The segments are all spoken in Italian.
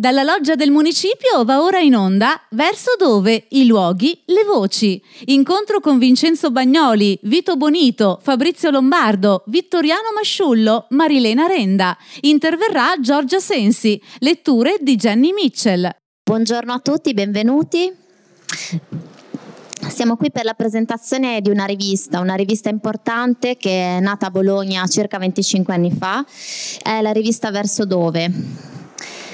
Dalla loggia del municipio va ora in onda Verso dove? I luoghi, le voci. Incontro con Vincenzo Bagnoli, Vito Bonito, Fabrizio Lombardo, Vittoriano Masciullo, Marilena Renda. Interverrà Giorgia Sensi. Letture di Jenny Mitchell. Buongiorno a tutti, benvenuti. Siamo qui per la presentazione di una rivista, una rivista importante che è nata a Bologna circa 25 anni fa, è la rivista Verso Dove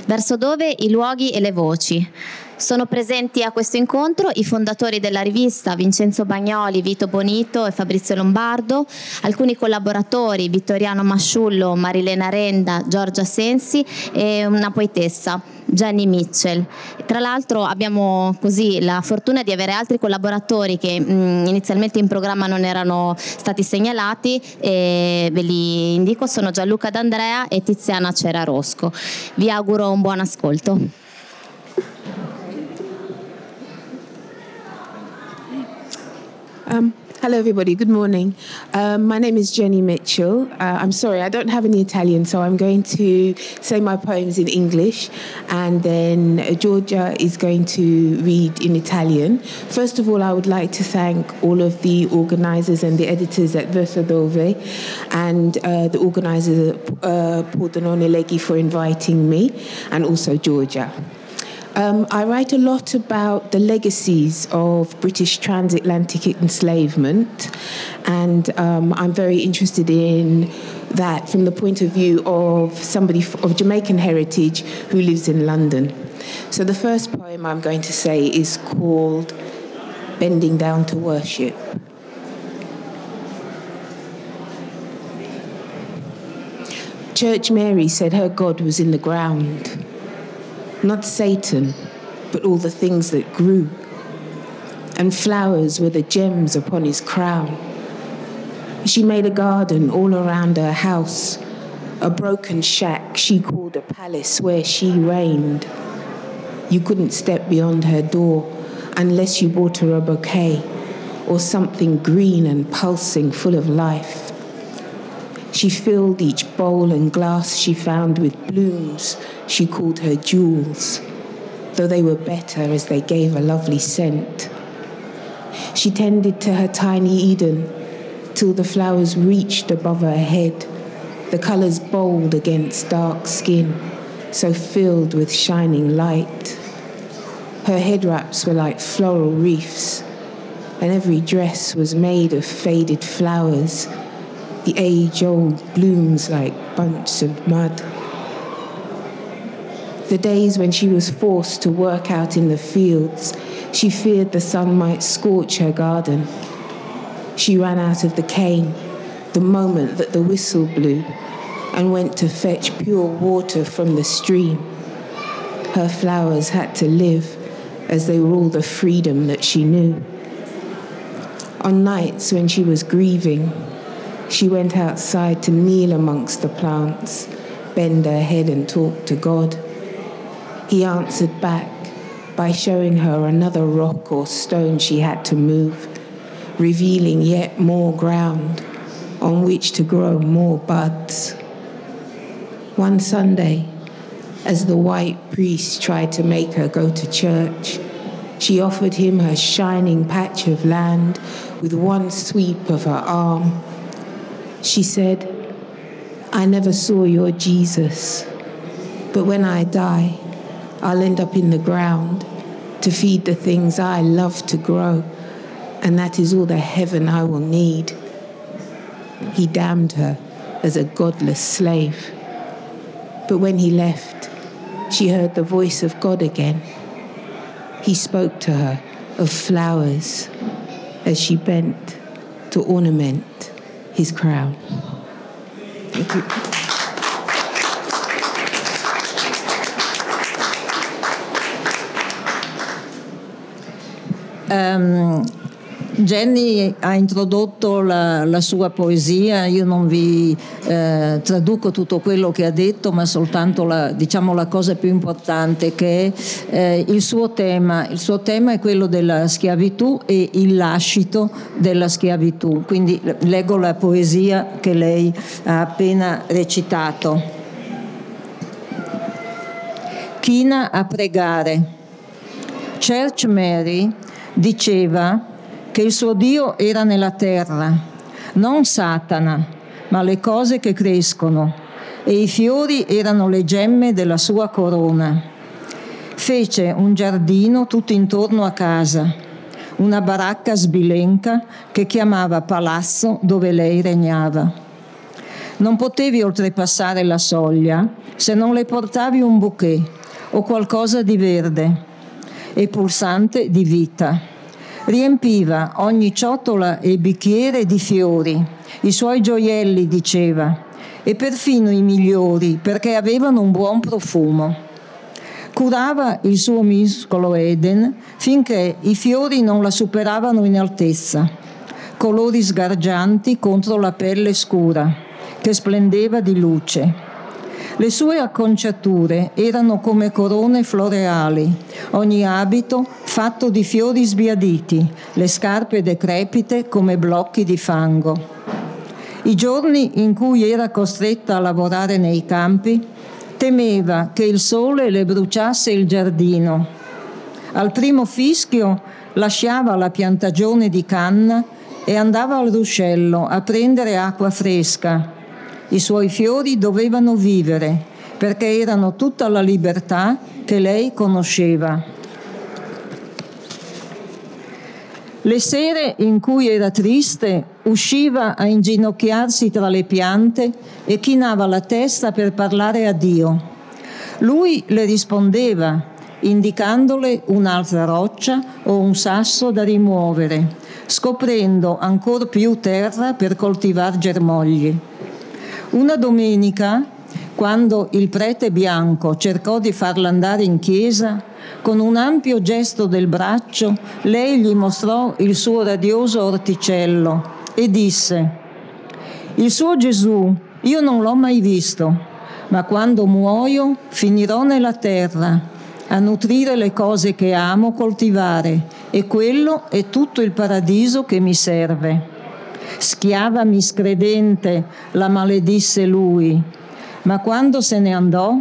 verso dove i luoghi e le voci. Sono presenti a questo incontro i fondatori della rivista Vincenzo Bagnoli, Vito Bonito e Fabrizio Lombardo, alcuni collaboratori Vittoriano Masciullo, Marilena Renda, Giorgia Sensi e una poetessa. Jenny Mitchell. Tra l'altro abbiamo così la fortuna di avere altri collaboratori che mh, inizialmente in programma non erano stati segnalati e ve li indico, sono Gianluca D'Andrea e Tiziana Cerarosco. Vi auguro un buon ascolto. Um. Hello, everybody. Good morning. Um, my name is Jenny Mitchell. Uh, I'm sorry, I don't have any Italian, so I'm going to say my poems in English, and then Georgia is going to read in Italian. First of all, I would like to thank all of the organisers and the editors at Verso Dove, and uh, the organiser uh, Pordenone Leghi for inviting me, and also Georgia. Um, I write a lot about the legacies of British transatlantic enslavement, and um, I'm very interested in that from the point of view of somebody of Jamaican heritage who lives in London. So the first poem I'm going to say is called Bending Down to Worship. Church Mary said her God was in the ground not Satan, but all the things that grew. And flowers were the gems upon his crown. She made a garden all around her house, a broken shack she called a palace where she reigned. You couldn't step beyond her door unless you bought her a bouquet or something green and pulsing full of life. She filled each bowl and glass she found with blooms she called her jewels, though they were better as they gave a lovely scent. She tended to her tiny Eden till the flowers reached above her head, the colours bold against dark skin, so filled with shining light. Her head wraps were like floral wreaths, and every dress was made of faded flowers the age old blooms like bunches of mud. The days when she was forced to work out in the fields, she feared the sun might scorch her garden. She ran out of the cane the moment that the whistle blew and went to fetch pure water from the stream. Her flowers had to live as they were all the freedom that she knew. On nights when she was grieving, she went outside to kneel amongst the plants, bend her head and talk to God. He answered back by showing her another rock or stone she had to move, revealing yet more ground on which to grow more buds. One Sunday, as the white priest tried to make her go to church, she offered him her shining patch of land with one sweep of her arm she said, I never saw your Jesus, but when I die, I'll end up in the ground to feed the things I love to grow, and that is all the heaven I will need. He damned her as a godless slave. But when he left, she heard the voice of God again. He spoke to her of flowers as she bent to ornament his crown. Thank you. Um, Jenny ha introdotto la, la, sua poesia, io non vi eh, traduco tutto quello che ha detto, ma soltanto la, diciamo, la cosa più importante che è eh, il suo tema. Il suo tema è quello della schiavitù e il lascito della schiavitù. Quindi leggo la poesia che lei ha appena recitato. china a pregare. Church Mary diceva che il suo Dio era nella terra, non Satana, ma le cose che crescono, e i fiori erano le gemme della sua corona. Fece un giardino tutto intorno a casa, una baracca sbilenca che chiamava palazzo dove lei regnava. Non potevi oltrepassare la soglia se non le portavi un bouquet o qualcosa di verde e pulsante di vita. Riempiva ogni ciotola e bicchiere di fiori, i suoi gioielli, diceva, e perfino i migliori perché avevano un buon profumo. Curava il suo muscolo Eden finché i fiori non la superavano in altezza, colori sgargianti contro la pelle scura che splendeva di luce. Le sue acconciature erano come corone floreali, ogni abito fatto di fiori sbiaditi, le scarpe decrepite come blocchi di fango. I giorni in cui era costretta a lavorare nei campi, temeva che il sole le bruciasse il giardino. Al primo fischio lasciava la piantagione di canna e andava al ruscello a prendere acqua fresca i suoi fiori dovevano vivere perché erano tutta la libertà che lei conosceva. Le sere in cui era triste usciva a inginocchiarsi tra le piante e chinava la testa per parlare a Dio. Lui le rispondeva indicandole un'altra roccia o un sasso da rimuovere, scoprendo ancora più terra per coltivare germogli. Una domenica, quando il prete bianco cercò di farla andare in chiesa, con un ampio gesto del braccio, lei gli mostrò il suo radioso orticello e disse, il suo Gesù io non l'ho mai visto, ma quando muoio finirò nella terra a nutrire le cose che amo coltivare e quello è tutto il paradiso che mi serve. Schiava miscredente, la maledisse lui. Ma quando se ne andò,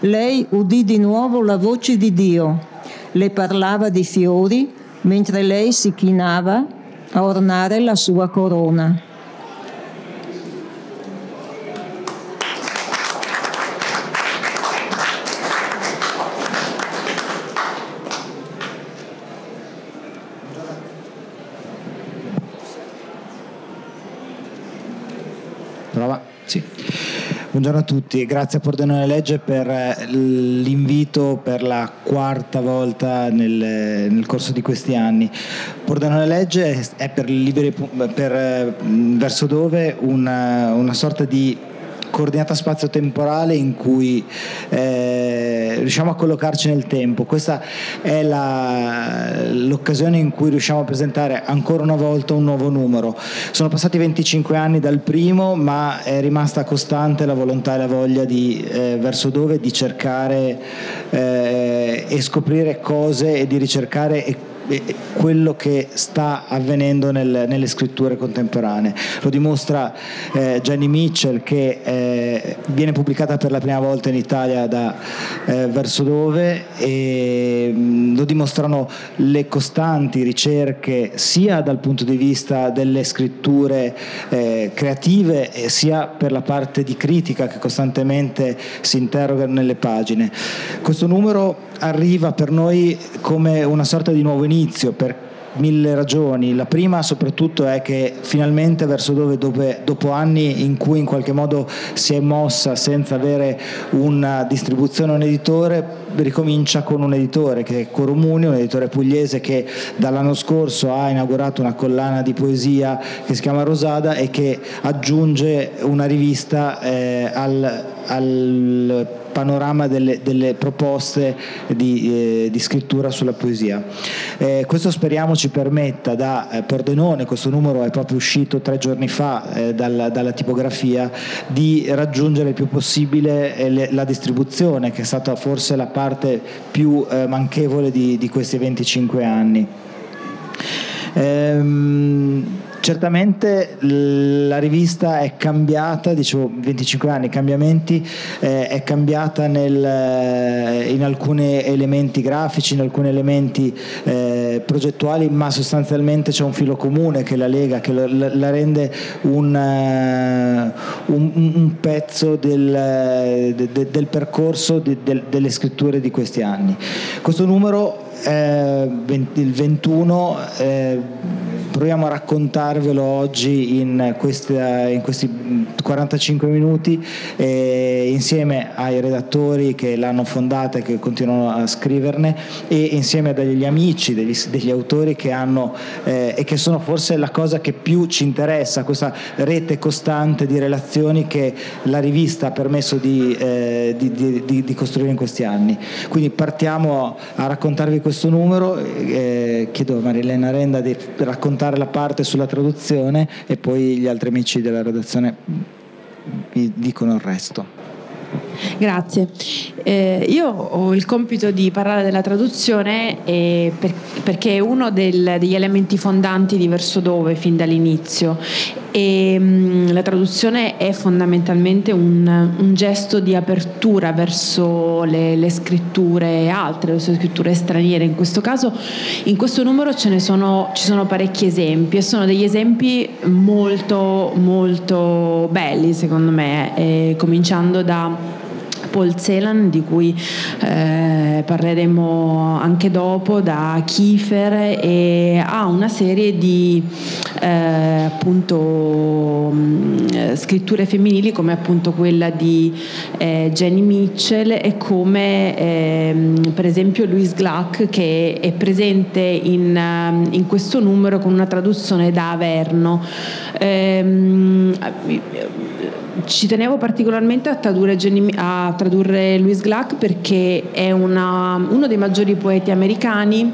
lei udì di nuovo la voce di Dio. Le parlava di fiori mentre lei si chinava a ornare la sua corona. Buongiorno a tutti, grazie a Pordenone Legge per eh, l'invito per la quarta volta nel, nel corso di questi anni. Pordenone Legge è per, liberi, per eh, Verso Dove una, una sorta di coordinata spazio-temporale in cui eh, riusciamo a collocarci nel tempo. Questa è la, l'occasione in cui riusciamo a presentare ancora una volta un nuovo numero. Sono passati 25 anni dal primo, ma è rimasta costante la volontà e la voglia di eh, verso dove di cercare eh, e scoprire cose e di ricercare e quello che sta avvenendo nel, nelle scritture contemporanee. Lo dimostra eh, Jenny Mitchell che eh, viene pubblicata per la prima volta in Italia da eh, Verso Dove e mh, mm, lo dimostrano le costanti ricerche sia dal punto di vista delle scritture eh, creative sia per la parte di critica che costantemente si interroga nelle pagine. Questo numero arriva per noi come una sorta di nuovo inizio per mille ragioni. La prima soprattutto è che finalmente verso dove, dove, dopo anni in cui in qualche modo si è mossa senza avere una distribuzione un editore, ricomincia con un editore che è Coromuni, un editore pugliese che dall'anno scorso ha inaugurato una collana di poesia che si chiama Rosada e che aggiunge una rivista eh, al, al panorama delle, delle proposte di, eh, di, scrittura sulla poesia. Eh, questo speriamo ci permetta da eh, Pordenone, questo numero è proprio uscito tre giorni fa eh, dalla, dalla, tipografia, di raggiungere il più possibile eh, le, la distribuzione, che è stata forse la parte più eh, manchevole di, di, questi 25 anni. Ehm, certamente la rivista è cambiata, dicevo 25 anni, cambiamenti, eh, è cambiata nel, eh, in alcuni elementi grafici, in alcuni elementi eh, progettuali, ma sostanzialmente c'è un filo comune che la lega, che la, la rende un, uh, un, un pezzo del, de, de, del percorso de, delle scritture di questi anni. Questo numero, eh, il 21, eh, proviamo a raccontarvelo oggi in, questa, in questi 45 minuti eh, insieme ai redattori che l'hanno fondata e che continuano a scriverne e insieme a degli amici, degli, degli autori che hanno eh, e che sono forse la cosa che più ci interessa, questa rete costante di relazioni che la rivista ha permesso di, eh, di, di, di costruire in questi anni. Quindi partiamo a raccontarvi questo numero, eh, chiedo a Marilena Renda di raccontare affrontare la parte sulla traduzione e poi gli altri amici della redazione vi dicono il resto. Grazie. Eh, io ho il compito di parlare della traduzione eh, per, perché è uno del, degli elementi fondanti di Verso Dove fin dall'inizio e mh, mm, la traduzione è fondamentalmente un, un, gesto di apertura verso le, le scritture altre, le scritture straniere. In questo caso, in questo numero sono, ci sono parecchi esempi e sono degli esempi molto molto belli secondo me, eh, cominciando da Paul Celan di cui eh, parleremo anche dopo, da Kiefer e ha una serie di eh, appunto scritture femminili come appunto quella di eh, Jenny Mitchell e come ehm, per esempio Louise Gluck che è presente in, in, questo numero con una traduzione da Averno. Ehm, ci tenevo particolarmente a tradurre, Jenny, a tradurre Louis Gluck perché è una, uno dei maggiori poeti americani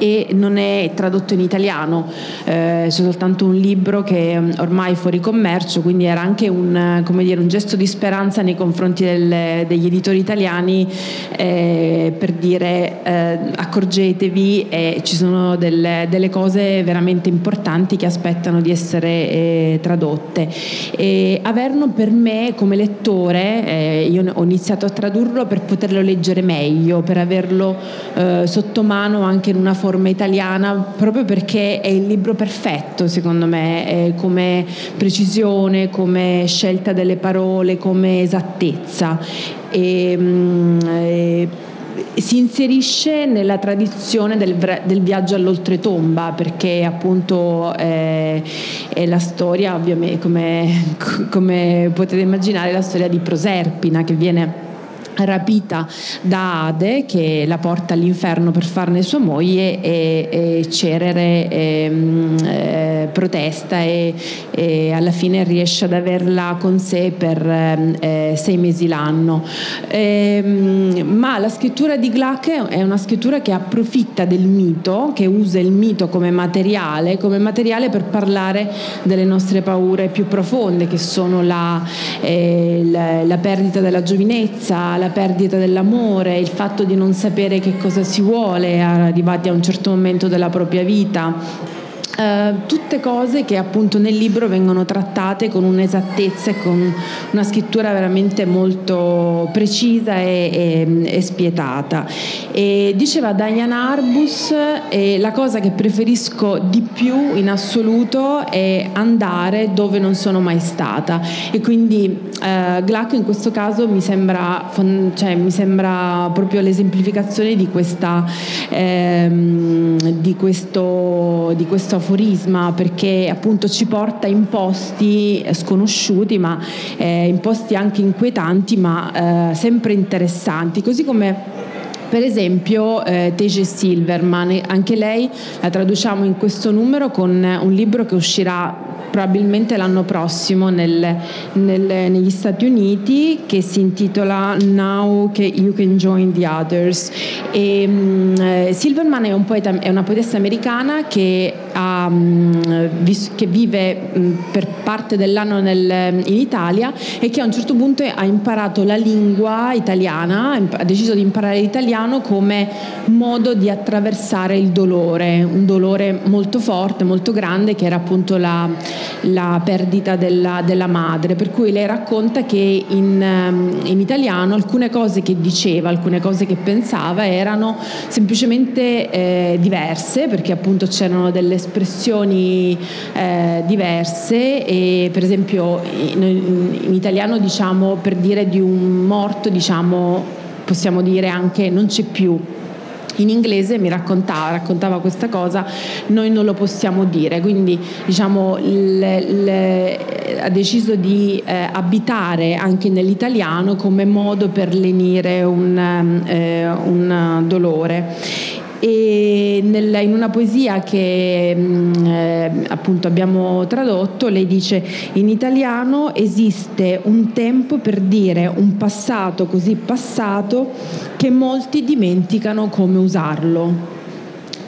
e non è tradotto in italiano, eh, c'è soltanto un libro che è ormai fuori commercio, quindi era anche un, dire, un gesto di speranza nei confronti del, degli editori italiani eh, per dire eh, accorgetevi, ci sono delle, delle, cose veramente importanti che aspettano di essere eh, tradotte. E Averno per me come lettore, eh, io ho iniziato a tradurlo per poterlo leggere meglio, per averlo eh, sotto mano anche in una forma italiana proprio perché è il libro perfetto secondo me come precisione, come scelta delle parole, come esattezza. E, mm, e, si inserisce nella tradizione del, del, viaggio all'oltretomba perché appunto eh, è la storia ovviamente come, come potete immaginare la storia di Proserpina che viene rapita da Ade che la porta all'inferno per farne sua moglie e, e Cerere e, eh, protesta e, e, alla fine riesce ad averla con sé per eh, sei mesi l'anno. Eh, ma la scrittura di Gluck è una scrittura che approfitta del mito, che usa il mito come materiale, come materiale per parlare delle nostre paure più profonde che sono la, eh, la, la perdita della giovinezza, la perdita dell'amore, il fatto di non sapere che cosa si vuole arrivati a un certo momento della propria vita eh, tutte cose che appunto nel libro vengono trattate con un'esattezza e con una scrittura veramente molto precisa e, e, e spietata. E diceva Diane Arbus, eh, la cosa che preferisco di più in assoluto è andare dove non sono mai stata e quindi eh, Gluck in questo caso mi sembra, cioè, mi sembra proprio l'esemplificazione di, questa, ehm, di questo, di questo aforisma perché appunto ci porta in posti sconosciuti ma eh, in posti anche inquietanti ma eh, sempre interessanti così come per esempio eh, Teje Silverman, anche lei la traduciamo in questo numero con un libro che uscirà probabilmente l'anno prossimo nel, nel, negli Stati Uniti che si intitola Now You Can Join the Others. E, um, Silverman è, un poeta, è, una poetessa americana che, che vive um, per parte dell'anno nel, in Italia e che a un certo punto ha imparato la lingua italiana, ha deciso di imparare l'italiano come modo di attraversare il dolore, un dolore molto forte, molto grande che era appunto la, la perdita della, della, madre, per cui lei racconta che in, ehm, in, italiano alcune cose che diceva, alcune cose che pensava erano semplicemente eh, diverse, perché appunto c'erano delle espressioni eh, diverse e per esempio in, in italiano diciamo per dire di un morto diciamo possiamo dire anche non c'è più. In inglese mi raccontava, raccontava, questa cosa, noi non lo possiamo dire, quindi diciamo, le, le, ha deciso di eh, abitare anche nell'italiano come modo per lenire un, eh, un dolore e nel, in una poesia che mm, eh, appunto abbiamo tradotto lei dice in italiano esiste un tempo per dire un passato così passato che molti dimenticano come usarlo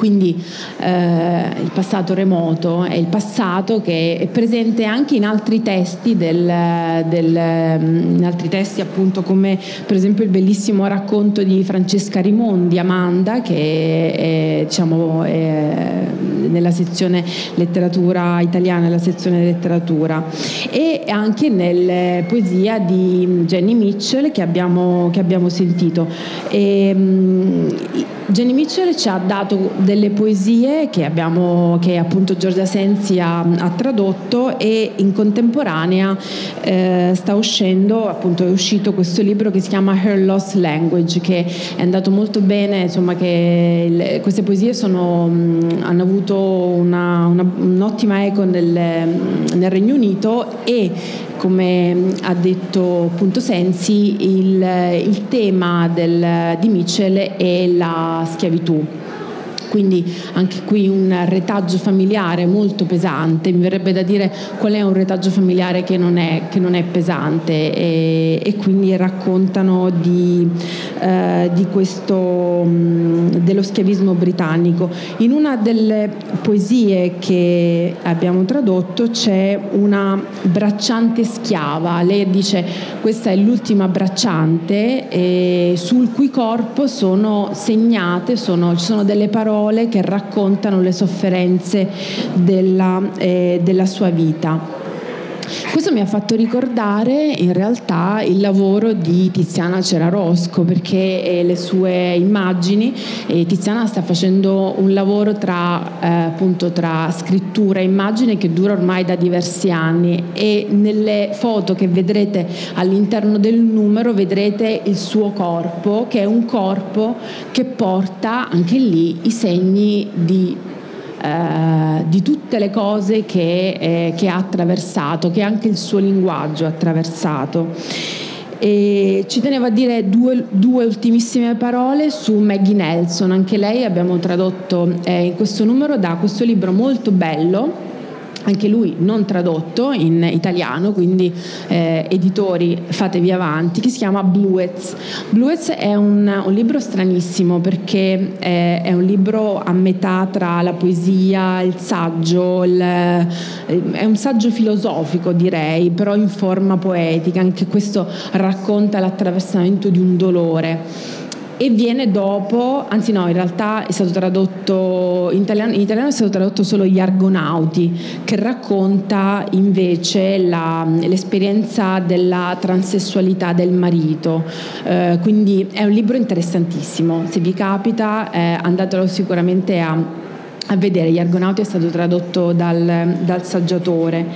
quindi eh, il passato remoto è il passato che è presente anche in altri testi, del, del, mm, in altri testi appunto come per esempio il bellissimo racconto di Francesca Rimondi, Amanda, che è, diciamo, è nella sezione letteratura italiana, nella sezione letteratura, e anche nella poesia di Jenny Mitchell che abbiamo, che abbiamo sentito. E, Jenny Mitchell ci ha dato delle poesie che, abbiamo, che appunto Giorgia Sensi ha, ha, tradotto e in contemporanea eh, sta uscendo, appunto è uscito questo libro che si chiama Her Lost Language che è andato molto bene, insomma che il, queste poesie sono, hanno avuto una, una, un'ottima eco nel, nel Regno Unito e come ha detto appunto Sensi, il, il tema del, di Mitchell è la schiavitù quindi anche qui un retaggio familiare molto pesante, mi verrebbe da dire qual è un retaggio familiare che non è, che non è pesante e, e, quindi raccontano di, eh, di questo, mh, dello schiavismo britannico. In una delle poesie che abbiamo tradotto c'è una bracciante schiava, lei dice questa è l'ultima bracciante sul cui corpo sono segnate, sono, ci sono delle parole parole che raccontano le sofferenze della, eh, della sua vita. Questo mi ha fatto ricordare in realtà il lavoro di Tiziana Cerarosco perché eh, le sue immagini, eh, Tiziana sta facendo un lavoro tra, eh, appunto, tra scrittura e immagine che dura ormai da diversi anni. E nelle foto che vedrete all'interno del numero vedrete il suo corpo che è un corpo che porta anche lì i segni di eh, di tutte le cose che, eh, che ha attraversato, che anche il suo linguaggio ha attraversato. E ci tenevo a dire due, due, ultimissime parole su Maggie Nelson, anche lei abbiamo tradotto eh, in questo numero da questo libro molto bello anche lui non tradotto in italiano, quindi eh, editori fatevi avanti, che si chiama Bluets. Bluets è un, un libro stranissimo perché è, è, un libro a metà tra la poesia, il saggio, il, eh, è un saggio filosofico direi, però in forma poetica, anche questo racconta l'attraversamento di un dolore e viene dopo, anzi no, in realtà è stato tradotto in italiano, in italiano è stato tradotto solo Gli Argonauti, che racconta invece la, l'esperienza della transessualità del marito. Eh, quindi è un libro interessantissimo, se vi capita eh, andatelo sicuramente a, a vedere. Gli Argonauti è stato tradotto dal, dal saggiatore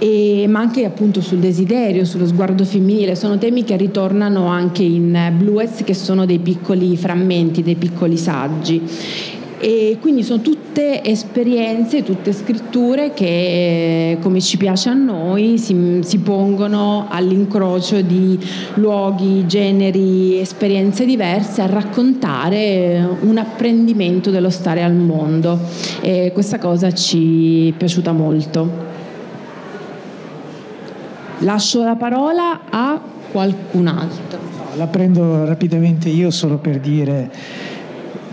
e, ma anche appunto sul desiderio, sullo sguardo femminile, sono temi che ritornano anche in Blues che sono dei piccoli frammenti, dei piccoli saggi. E quindi sono tutte esperienze, tutte scritture che, come ci piace a noi, si, si pongono all'incrocio di luoghi, generi, esperienze diverse a raccontare un apprendimento dello stare al mondo. E questa cosa ci è piaciuta molto. Lascio la parola a qualcun altro. La prendo rapidamente io solo per dire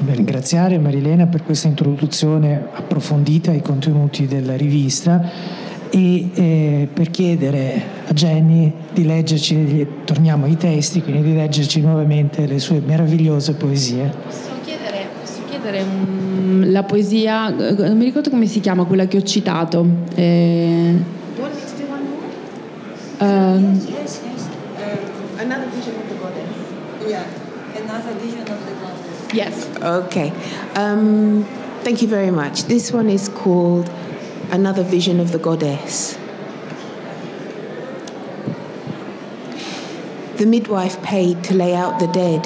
per ringraziare Marilena per questa introduzione approfondita ai contenuti della rivista e eh, per chiedere a Jenny di leggerci, torniamo ai testi, quindi di leggerci nuovamente le sue meravigliose poesie. Posso chiedere, posso chiedere um, la poesia, non mi ricordo come si chiama quella che ho citato. Eh, uh, yes, yes. Uh, another vision of the goddess. Yeah, another vision of the goddess. Yes. Okay. Um, thank you very much. This one is called Another Vision of the Goddess. The midwife paid to lay out the dead,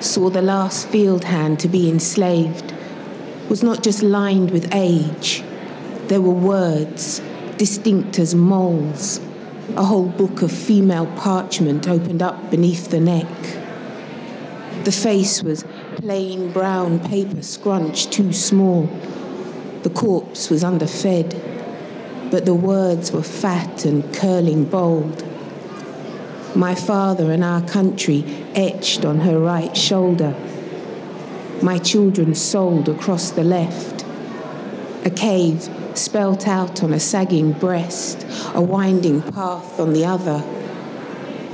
saw the last field hand to be enslaved, was not just lined with age. There were words, distinct as moles. A whole book of female parchment opened up beneath the neck. The face was plain brown paper scrunched too small the corpse was underfed, but the words were fat and curling bold. My father and our country etched on her right shoulder. My children sold across the left. A cave spelt out on a sagging breast, a winding path on the other.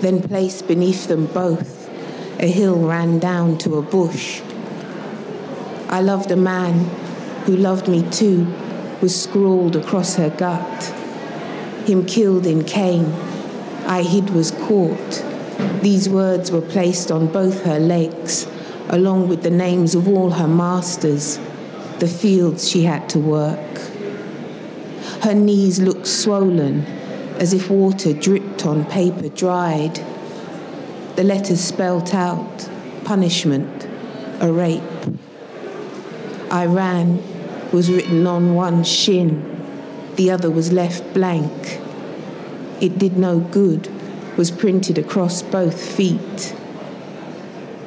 Then placed beneath them both, a hill ran down to a bush. I loved a man who loved me too, was scrawled across her gut. Him killed in Cain, I hid was caught. These words were placed on both her legs, along with the names of all her masters, the fields she had to work. Her knees looked swollen, as if water dripped on paper dried. The letters spelt out punishment, a rape. I ran, was written on one shin, the other was left blank. It did no good, was printed across both feet.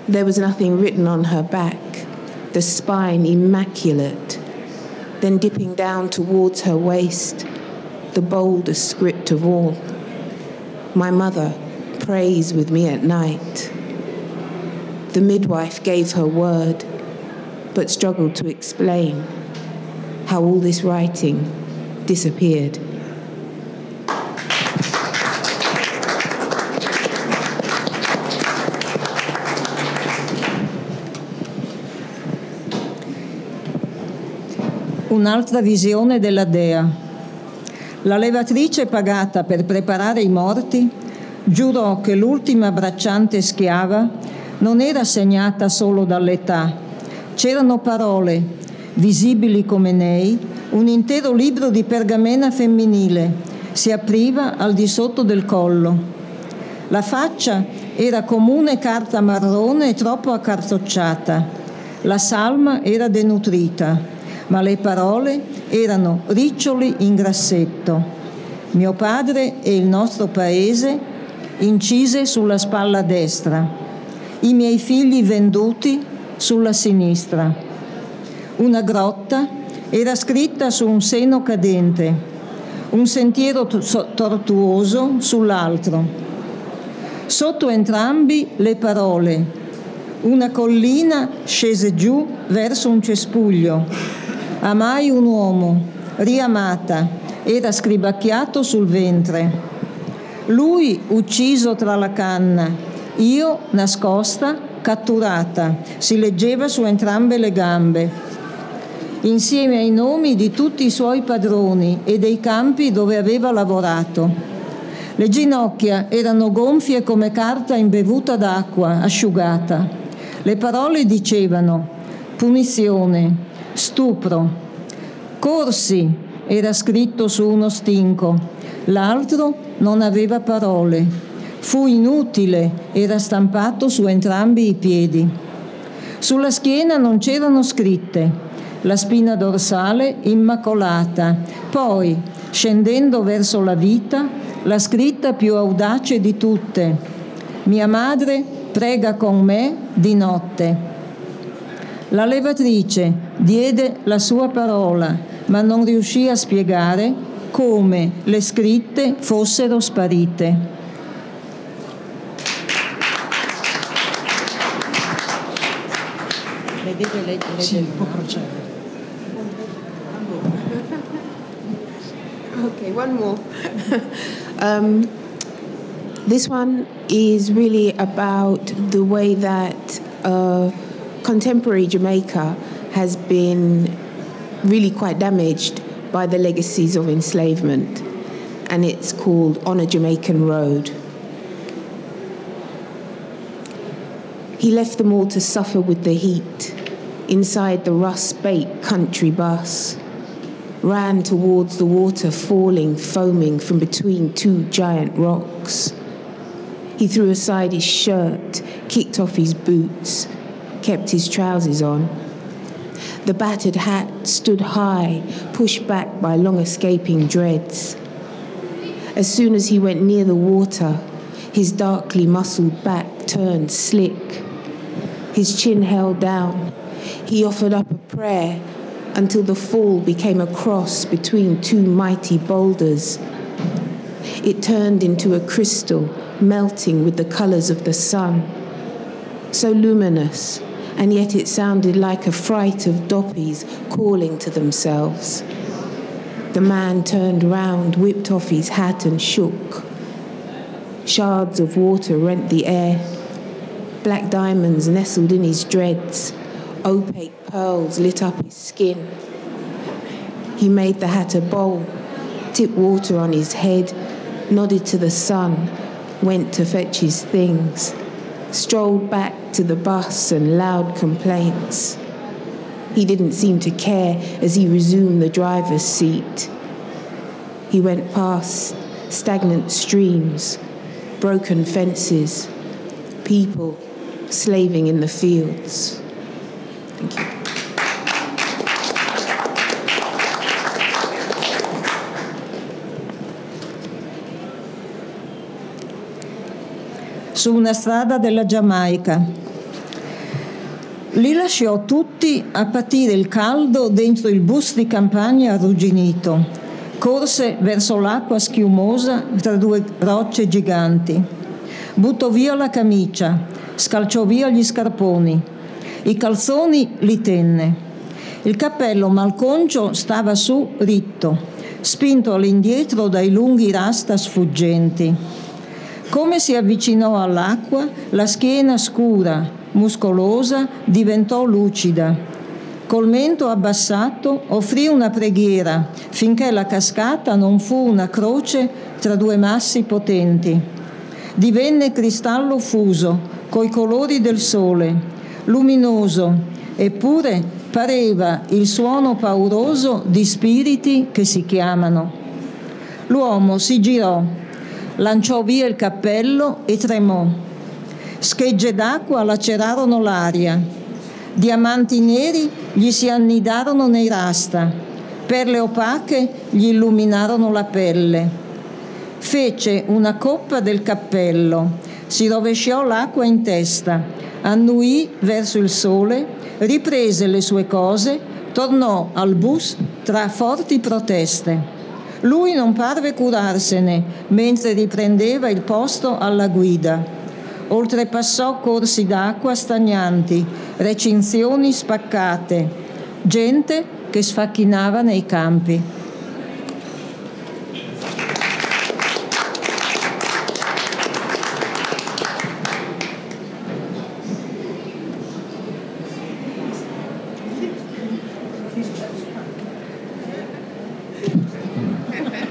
There was nothing written on her back, the spine immaculate. Then dipping down towards her waist, the boldest script of all. My mother prays with me at night. The midwife gave her word, but struggled to explain how all this writing disappeared. Un'altra visione della dea. La levatrice pagata per preparare i morti giurò che l'ultima bracciante schiava non era segnata solo dall'età. C'erano parole, visibili come nei, un intero libro di pergamena femminile si apriva al di sotto del collo. La faccia era comune carta marrone e troppo accartocciata. La salma era denutrita, ma le parole erano riccioli in grassetto. Mio padre e il nostro paese incise sulla spalla destra, i miei figli venduti sulla sinistra. Una grotta era scritta su un seno cadente, un sentiero tortuoso sull'altro. Sotto entrambi le parole. Una collina scese giù verso un cespuglio. Amai un uomo, riamata, era scribacchiato sul ventre. Lui ucciso tra la canna, io nascosta, catturata, si leggeva su entrambe le gambe insieme ai nomi di tutti i suoi padroni e dei campi dove aveva lavorato. Le ginocchia erano gonfie come carta imbevuta d'acqua, asciugata. Le parole dicevano punizione, stupro. Corsi era scritto su uno stinco, l'altro non aveva parole. Fu inutile, era stampato su entrambi i piedi. Sulla schiena non c'erano scritte, la spina dorsale immacolata, poi scendendo verso la vita, la scritta più audace di tutte. Mia madre prega con me di notte. La levatrice diede la sua parola, ma non riuscì a spiegare come le scritte fossero sparite. Le deve leggere, sì, può procedere. Okay, one more. um, this one is really about the way that uh, contemporary Jamaica has been really quite damaged by the legacies of enslavement, and it's called On a Jamaican Road. He left them all to suffer with the heat inside the rust baked country bus, ran towards the water falling, foaming from between two giant rocks. He threw aside his shirt, kicked off his boots, kept his trousers on. The battered hat stood high, pushed back by long escaping dreads. As soon as he went near the water, his darkly muscled back turned slick. His chin held down. He offered up a prayer until the fall became a cross between two mighty boulders. It turned into a crystal, melting with the colors of the sun. So luminous, and yet it sounded like a fright of doppies calling to themselves. The man turned round, whipped off his hat, and shook. Shards of water rent the air. Black diamonds nestled in his dreads. Opaque pearls lit up his skin. He made the hat a bowl, tipped water on his head, nodded to the sun, went to fetch his things strolled back to the bus and loud complaints. He didn't seem to care as he resumed the driver's seat. He went past stagnant streams, broken fences, people slaving in the fields. Thank you. su una strada della Giamaica. Li lasciò tutti a patire il caldo dentro il bus di campagna arrugginito. Corse verso l'acqua schiumosa tra due rocce giganti. Buttò via la camicia, scalciò via gli scarponi. I calzoni li tenne. Il cappello malconcio stava su ritto, spinto all'indietro dai lunghi rasta sfuggenti. Come si avvicinò all'acqua, la schiena scura, muscolosa, diventò lucida. Col mento abbassato offrì una preghiera finché la cascata non fu una croce tra due massi potenti. Divenne cristallo fuso, coi colori del sole, luminoso, eppure pareva il suono pauroso di spiriti che si chiamano. L'uomo si girò lanciò via il cappello e tremò. Schegge d'acqua lacerarono l'aria. Diamanti neri gli si annidarono nei rasta. Perle opache gli illuminarono la pelle. Fece una coppa del cappello, si rovesciò l'acqua in testa, annuì verso il sole, riprese le sue cose, tornò al bus tra forti proteste. Lui non parve curarsene mentre riprendeva il posto alla guida. Oltrepassò corsi d'acqua stagnanti, recinzioni spaccate, gente che sfacchinava nei campi.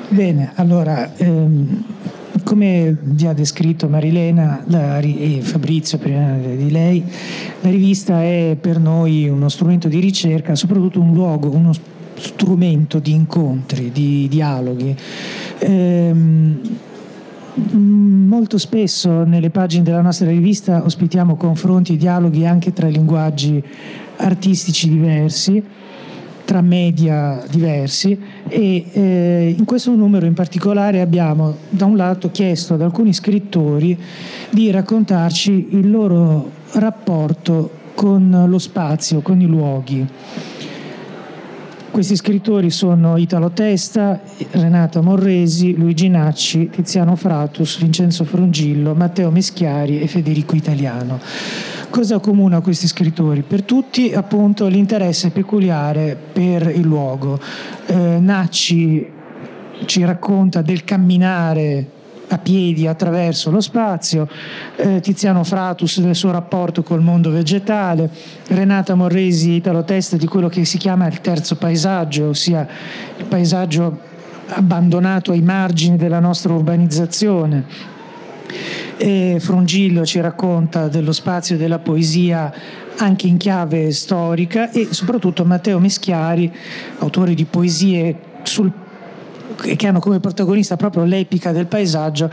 Bene, allora, ehm, come vi ha descritto Marilena la, e Fabrizio prima di lei, la rivista è per noi uno strumento di ricerca, soprattutto un luogo, uno strumento di incontri, di dialoghi. Ehm, molto spesso nelle pagine della nostra rivista ospitiamo confronti e dialoghi anche tra linguaggi artistici diversi tra media diversi e eh, in questo numero in particolare abbiamo da un lato chiesto ad alcuni scrittori di raccontarci il loro rapporto con lo spazio, con i luoghi. Questi scrittori sono Italo Testa, Renata Morresi, Luigi Nacci, Tiziano Fratus, Vincenzo Frongillo, Matteo Meschiari e Federico Italiano. Cosa accomuna questi scrittori? Per tutti appunto l'interesse peculiare per il luogo. Eh, Nacci ci racconta del camminare a piedi attraverso lo spazio, eh, Tiziano Fratus del suo rapporto col mondo vegetale, Renata Morresi Italo Testa di quello che si chiama il terzo paesaggio, ossia il paesaggio abbandonato ai margini della nostra urbanizzazione. E Frongillo ci racconta dello spazio della poesia anche in chiave storica e soprattutto Matteo Meschiari, autore di poesie sul che hanno come protagonista proprio l'epica del paesaggio,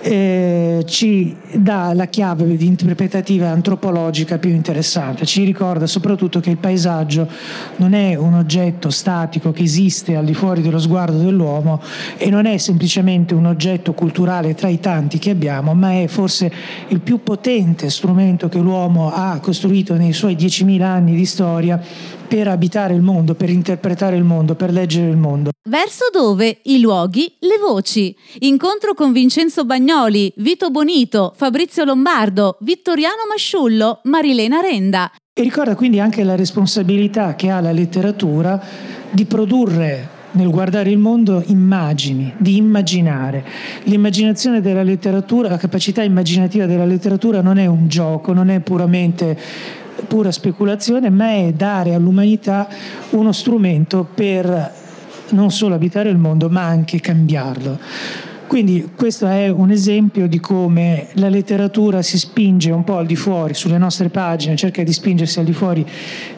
eh, ci dà la chiave interpretativa antropologica più interessante. Ci ricorda soprattutto che il paesaggio non è un oggetto statico che esiste al di fuori dello sguardo dell'uomo e non è semplicemente un oggetto culturale tra i tanti che abbiamo, ma è forse il più potente strumento che l'uomo ha costruito nei suoi 10.000 anni di storia per abitare il mondo, per interpretare il mondo, per leggere il mondo. Verso dove i luoghi, le voci. Incontro con Vincenzo Bagnoli, Vito Bonito, Fabrizio Lombardo, Vittoriano Masciullo, Marilena Renda. E ricorda quindi anche la responsabilità che ha la letteratura di produrre nel guardare il mondo immagini, di immaginare. L'immaginazione della letteratura, la capacità immaginativa della letteratura non è un gioco, non è puramente pura speculazione, ma è dare all'umanità uno strumento per non solo abitare il mondo, ma anche cambiarlo. Quindi questo è un esempio di come la letteratura si spinge un po' al di fuori, sulle nostre pagine, cerca di spingersi al di fuori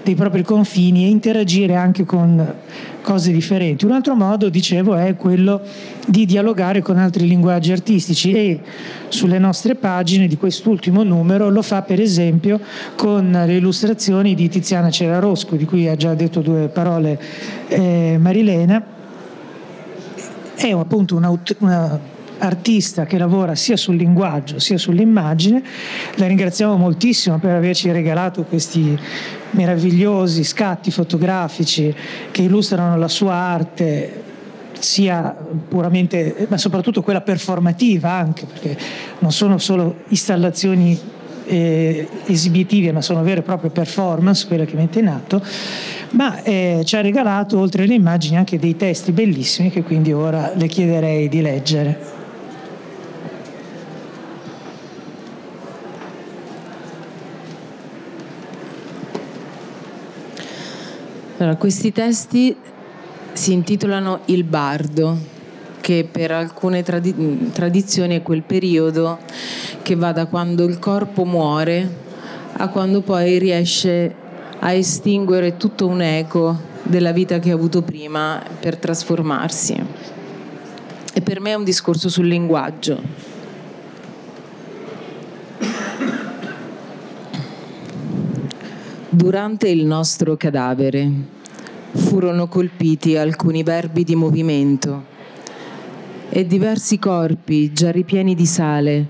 dei propri confini e interagire anche con cose differenti. Un altro modo, dicevo, è quello di dialogare con altri linguaggi artistici e sulle nostre pagine di quest'ultimo numero lo fa per esempio con le illustrazioni di Tiziana Celarosco, di cui ha già detto due parole eh, Marilena è appunto una artista che lavora sia sul linguaggio sia sull'immagine. La ringraziamo moltissimo per averci regalato questi meravigliosi scatti fotografici che illustrano la sua arte sia puramente, ma soprattutto quella performativa anche, perché non sono solo installazioni eh, esibitive, ma sono vere e proprie performance, quelle che mette in atto ma eh, ci ha regalato oltre alle immagini anche dei testi bellissimi che quindi ora le chiederei di leggere. Allora, questi testi si intitolano Il Bardo, che per alcune tradi- tradizioni è quel periodo che va da quando il corpo muore a quando poi riesce a estinguere tutto un eco della vita che ha avuto prima per trasformarsi. E per me è un discorso sul linguaggio. Durante il nostro cadavere furono colpiti alcuni verbi di movimento e diversi corpi già ripieni di sale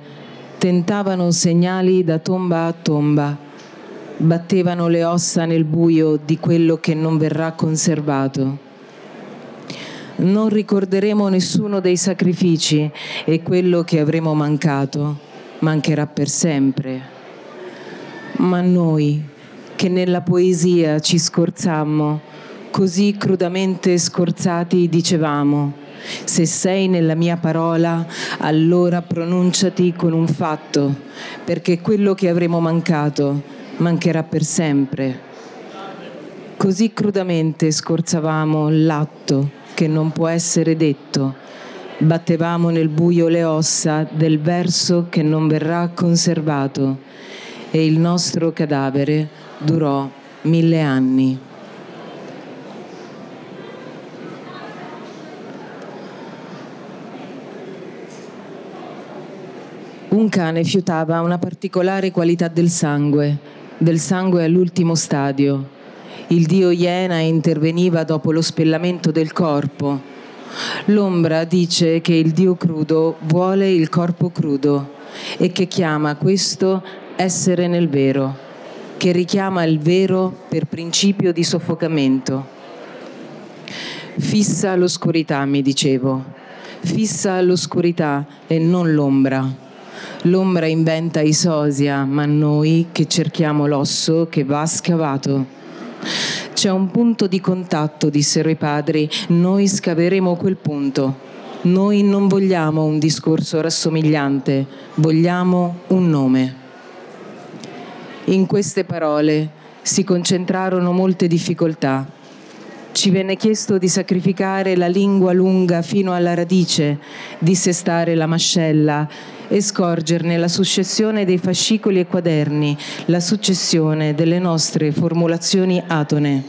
tentavano segnali da tomba a tomba battevano le ossa nel buio di quello che non verrà conservato. Non ricorderemo nessuno dei sacrifici e quello che avremo mancato mancherà per sempre. Ma noi, che nella poesia ci scorzammo, così crudamente scorzati dicevamo, se sei nella mia parola, allora pronunciati con un fatto, perché quello che avremo mancato mancherà per sempre. Così crudamente scorzavamo l'atto che non può essere detto, battevamo nel buio le ossa del verso che non verrà conservato e il nostro cadavere durò mille anni. Un cane fiutava una particolare qualità del sangue del sangue all'ultimo stadio. Il dio Iena interveniva dopo lo spellamento del corpo. L'ombra dice che il dio crudo vuole il corpo crudo e che chiama questo essere nel vero, che richiama il vero per principio di soffocamento. Fissa l'oscurità, mi dicevo, fissa l'oscurità e non l'ombra. L'ombra inventa i sosia, ma noi che cerchiamo l'osso che va scavato. C'è un punto di contatto, dissero i padri, noi scaveremo quel punto. Noi non vogliamo un discorso rassomigliante, vogliamo un nome. In queste parole si concentrarono molte difficoltà. Ci venne chiesto di sacrificare la lingua lunga fino alla radice, dissestare la mascella e scorgerne la successione dei fascicoli e quaderni, la successione delle nostre formulazioni atone.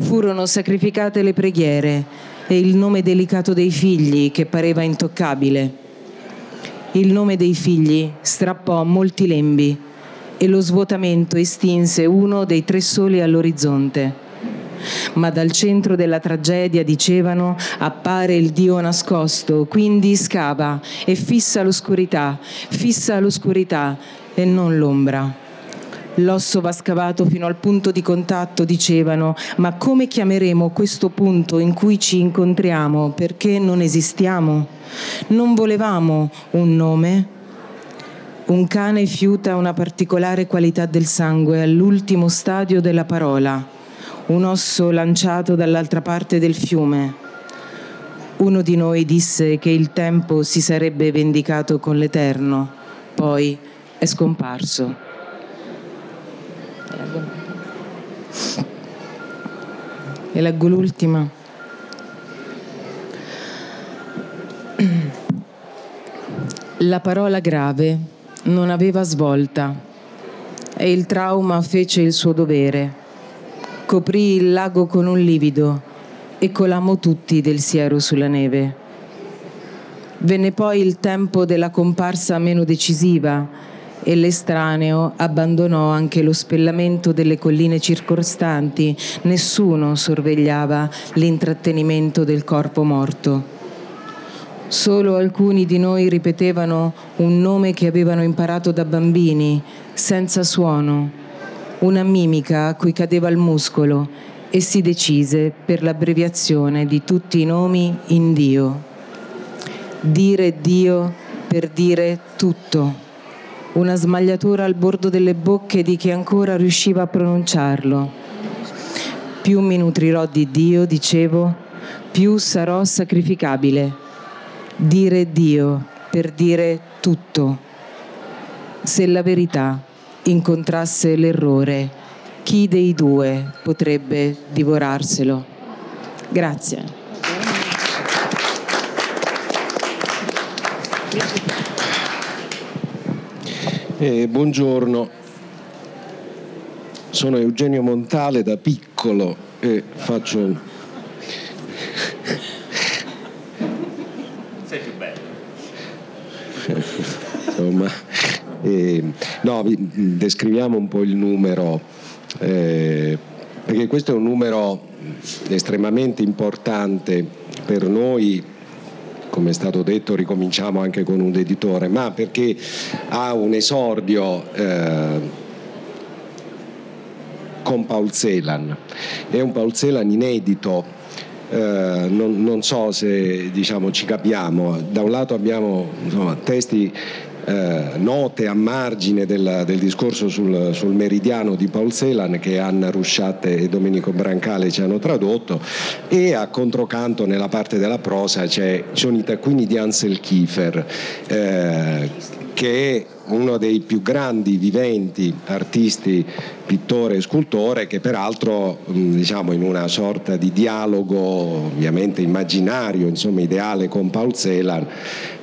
Furono sacrificate le preghiere e il nome delicato dei figli che pareva intoccabile. Il nome dei figli strappò molti lembi e lo svuotamento estinse uno dei tre soli all'orizzonte. Ma dal centro della tragedia, dicevano, appare il Dio nascosto, quindi scava e fissa l'oscurità, fissa l'oscurità e non l'ombra. L'osso va scavato fino al punto di contatto, dicevano, ma come chiameremo questo punto in cui ci incontriamo perché non esistiamo? Non volevamo un nome, un cane fiuta una particolare qualità del sangue all'ultimo stadio della parola, un osso lanciato dall'altra parte del fiume. Uno di noi disse che il tempo si sarebbe vendicato con l'Eterno, poi è scomparso. E leggo l'ultima. La parola grave non aveva svolta e il trauma fece il suo dovere. Coprì il lago con un livido e colammo tutti del siero sulla neve. Venne poi il tempo della comparsa meno decisiva e l'estraneo abbandonò anche lo spellamento delle colline circostanti. Nessuno sorvegliava l'intrattenimento del corpo morto. Solo alcuni di noi ripetevano un nome che avevano imparato da bambini, senza suono, una mimica a cui cadeva il muscolo e si decise per l'abbreviazione di tutti i nomi in Dio. Dire Dio per dire tutto. Una smagliatura al bordo delle bocche di chi ancora riusciva a pronunciarlo. Più mi nutrirò di Dio, dicevo, più sarò sacrificabile dire Dio per dire tutto. Se la verità incontrasse l'errore, chi dei due potrebbe divorarselo? Grazie. Eh, buongiorno, sono Eugenio Montale da piccolo e faccio insomma. E, no, descriviamo un po' il numero, eh, perché questo è un numero estremamente importante per noi come è stato detto ricominciamo anche con un editore, ma perché ha un esordio eh, con Paul Celan, è un Paul Celan inedito eh, non, non, so se diciamo, ci capiamo. Da un lato abbiamo insomma, testi eh, note a margine del, del discorso sul, sul, meridiano di Paul Celan che Anna Rusciatte e Domenico Brancale ci hanno tradotto e a controcanto nella parte della prosa ci sono i taccuini di Ansel Kiefer eh, che è uno dei più grandi viventi artisti, pittore e scultore che peraltro diciamo, in una sorta di dialogo ovviamente immaginario, insomma ideale con Paul Celan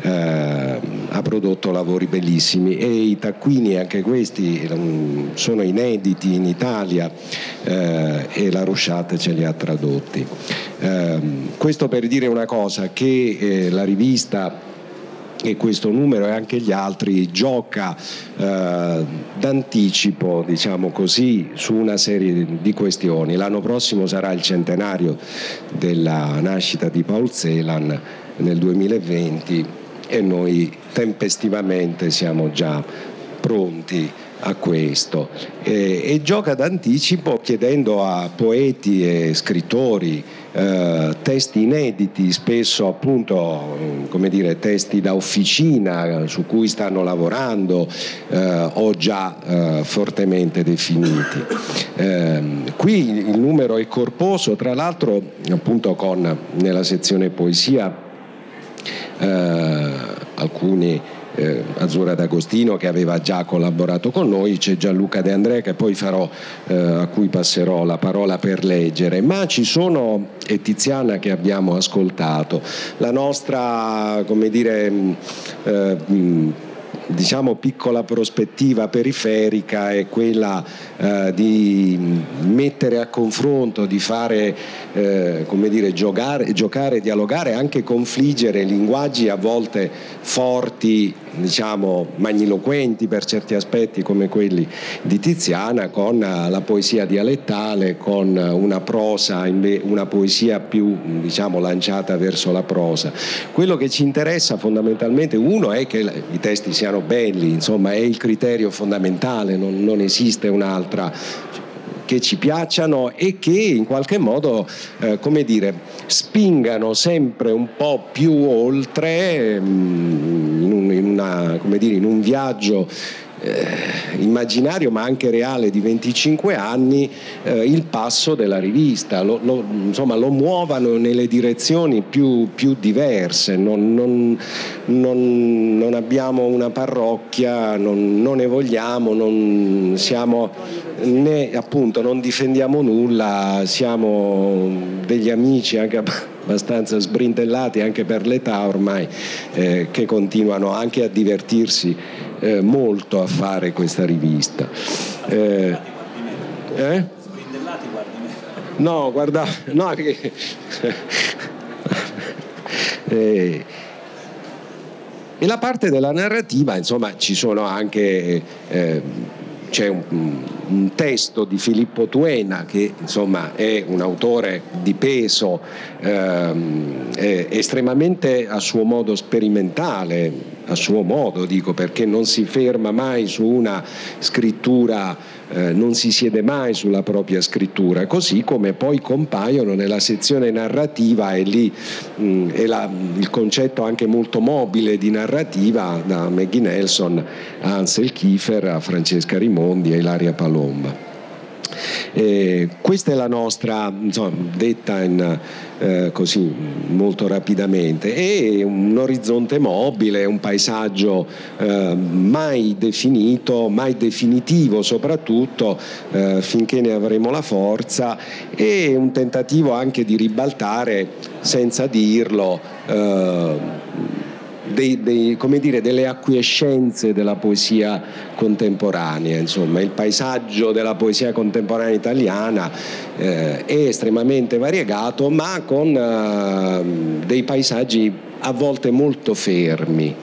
eh, ha prodotto lavori bellissimi e i taccuini anche questi sono inediti in Italia eh, e la Rusciate ce li ha tradotti. Eh, questo per dire una cosa che eh, la rivista e questo numero e anche gli altri gioca eh, d'anticipo diciamo così, su una serie di questioni. L'anno prossimo sarà il centenario della nascita di Paul Celan nel 2020 e noi tempestivamente siamo già pronti a questo e, e gioca d'anticipo chiedendo a poeti e scrittori eh, testi inediti, spesso appunto come dire, testi da officina su cui stanno lavorando eh, o già eh, fortemente definiti. Ehm, qui il numero è corposo, tra l'altro appunto con nella sezione poesia eh, alcuni eh, Azzurra D'Agostino che aveva già collaborato con noi, c'è Gianluca De Andrea che poi farò, eh, a cui passerò la parola per leggere, ma ci sono, e Tiziana che abbiamo ascoltato, la nostra, come dire, eh, diciamo piccola prospettiva periferica è quella eh, di mettere a confronto, di fare, eh, come dire, giocare, giocare, dialogare, anche confliggere linguaggi a volte forti diciamo, magniloquenti per certi aspetti come quelli di Tiziana con la poesia dialettale, con una prosa, una poesia più diciamo, lanciata verso la prosa. Quello che ci interessa fondamentalmente, uno è che i testi siano belli, insomma è il criterio fondamentale, non, non esiste un'altra che ci piacciono e che in qualche modo, eh, come dire, spingano sempre un po' più oltre mm, in, un, in, una, dire, in un viaggio eh, immaginario ma anche reale di 25 anni eh, il passo della rivista, lo, lo, insomma, lo muovano nelle direzioni più, più diverse, non, non, non, non, abbiamo una parrocchia, non, ne vogliamo, non siamo né appunto non difendiamo nulla, siamo degli amici anche abbastanza sbrintellati anche per l'età ormai eh, che continuano anche a divertirsi eh, molto a fare questa rivista. Eh, eh? No, guarda, no, che... eh, e la parte della narrativa, insomma, ci sono anche eh, c'è un, un, testo di Filippo Tuena che insomma è un autore di peso ehm, estremamente a suo modo sperimentale, a suo modo dico perché non si ferma mai su una scrittura eh, non si siede mai sulla propria scrittura, così come poi compaiono nella sezione narrativa e lì mh, è la, il concetto anche molto mobile di narrativa da Maggie Nelson a Ansel Kiefer, a Francesca Rimondi, a Ilaria Palomba. Eh, questa è la nostra, insomma, detta in, eh, così molto rapidamente, è un orizzonte mobile, un paesaggio eh, mai definito, mai definitivo soprattutto eh, finché ne avremo la forza e un tentativo anche di ribaltare senza dirlo eh, dei, dei, dire, delle acquiescenze della poesia contemporanea, insomma il paesaggio della poesia contemporanea italiana eh, è estremamente variegato ma con eh, dei paesaggi a volte molto fermi,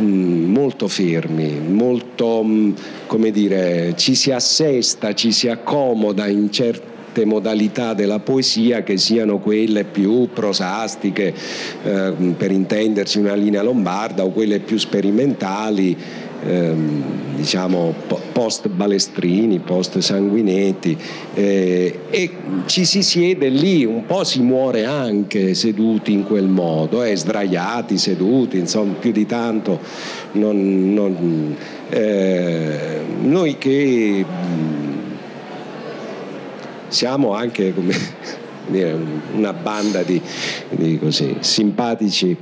mm, molto fermi, molto, mm, come dire, ci si assesta, ci si accomoda in certi modalità della poesia che siano quelle più prosastiche, eh, per intendersi una linea lombarda, o quelle più sperimentali, ehm, diciamo post balestrini, post sanguinetti eh, e ci si siede lì, un po' si muore anche seduti in quel modo, eh, sdraiati, seduti, insomma più di tanto non, non, eh, noi che siamo anche come dire, una banda di, di così, simpatici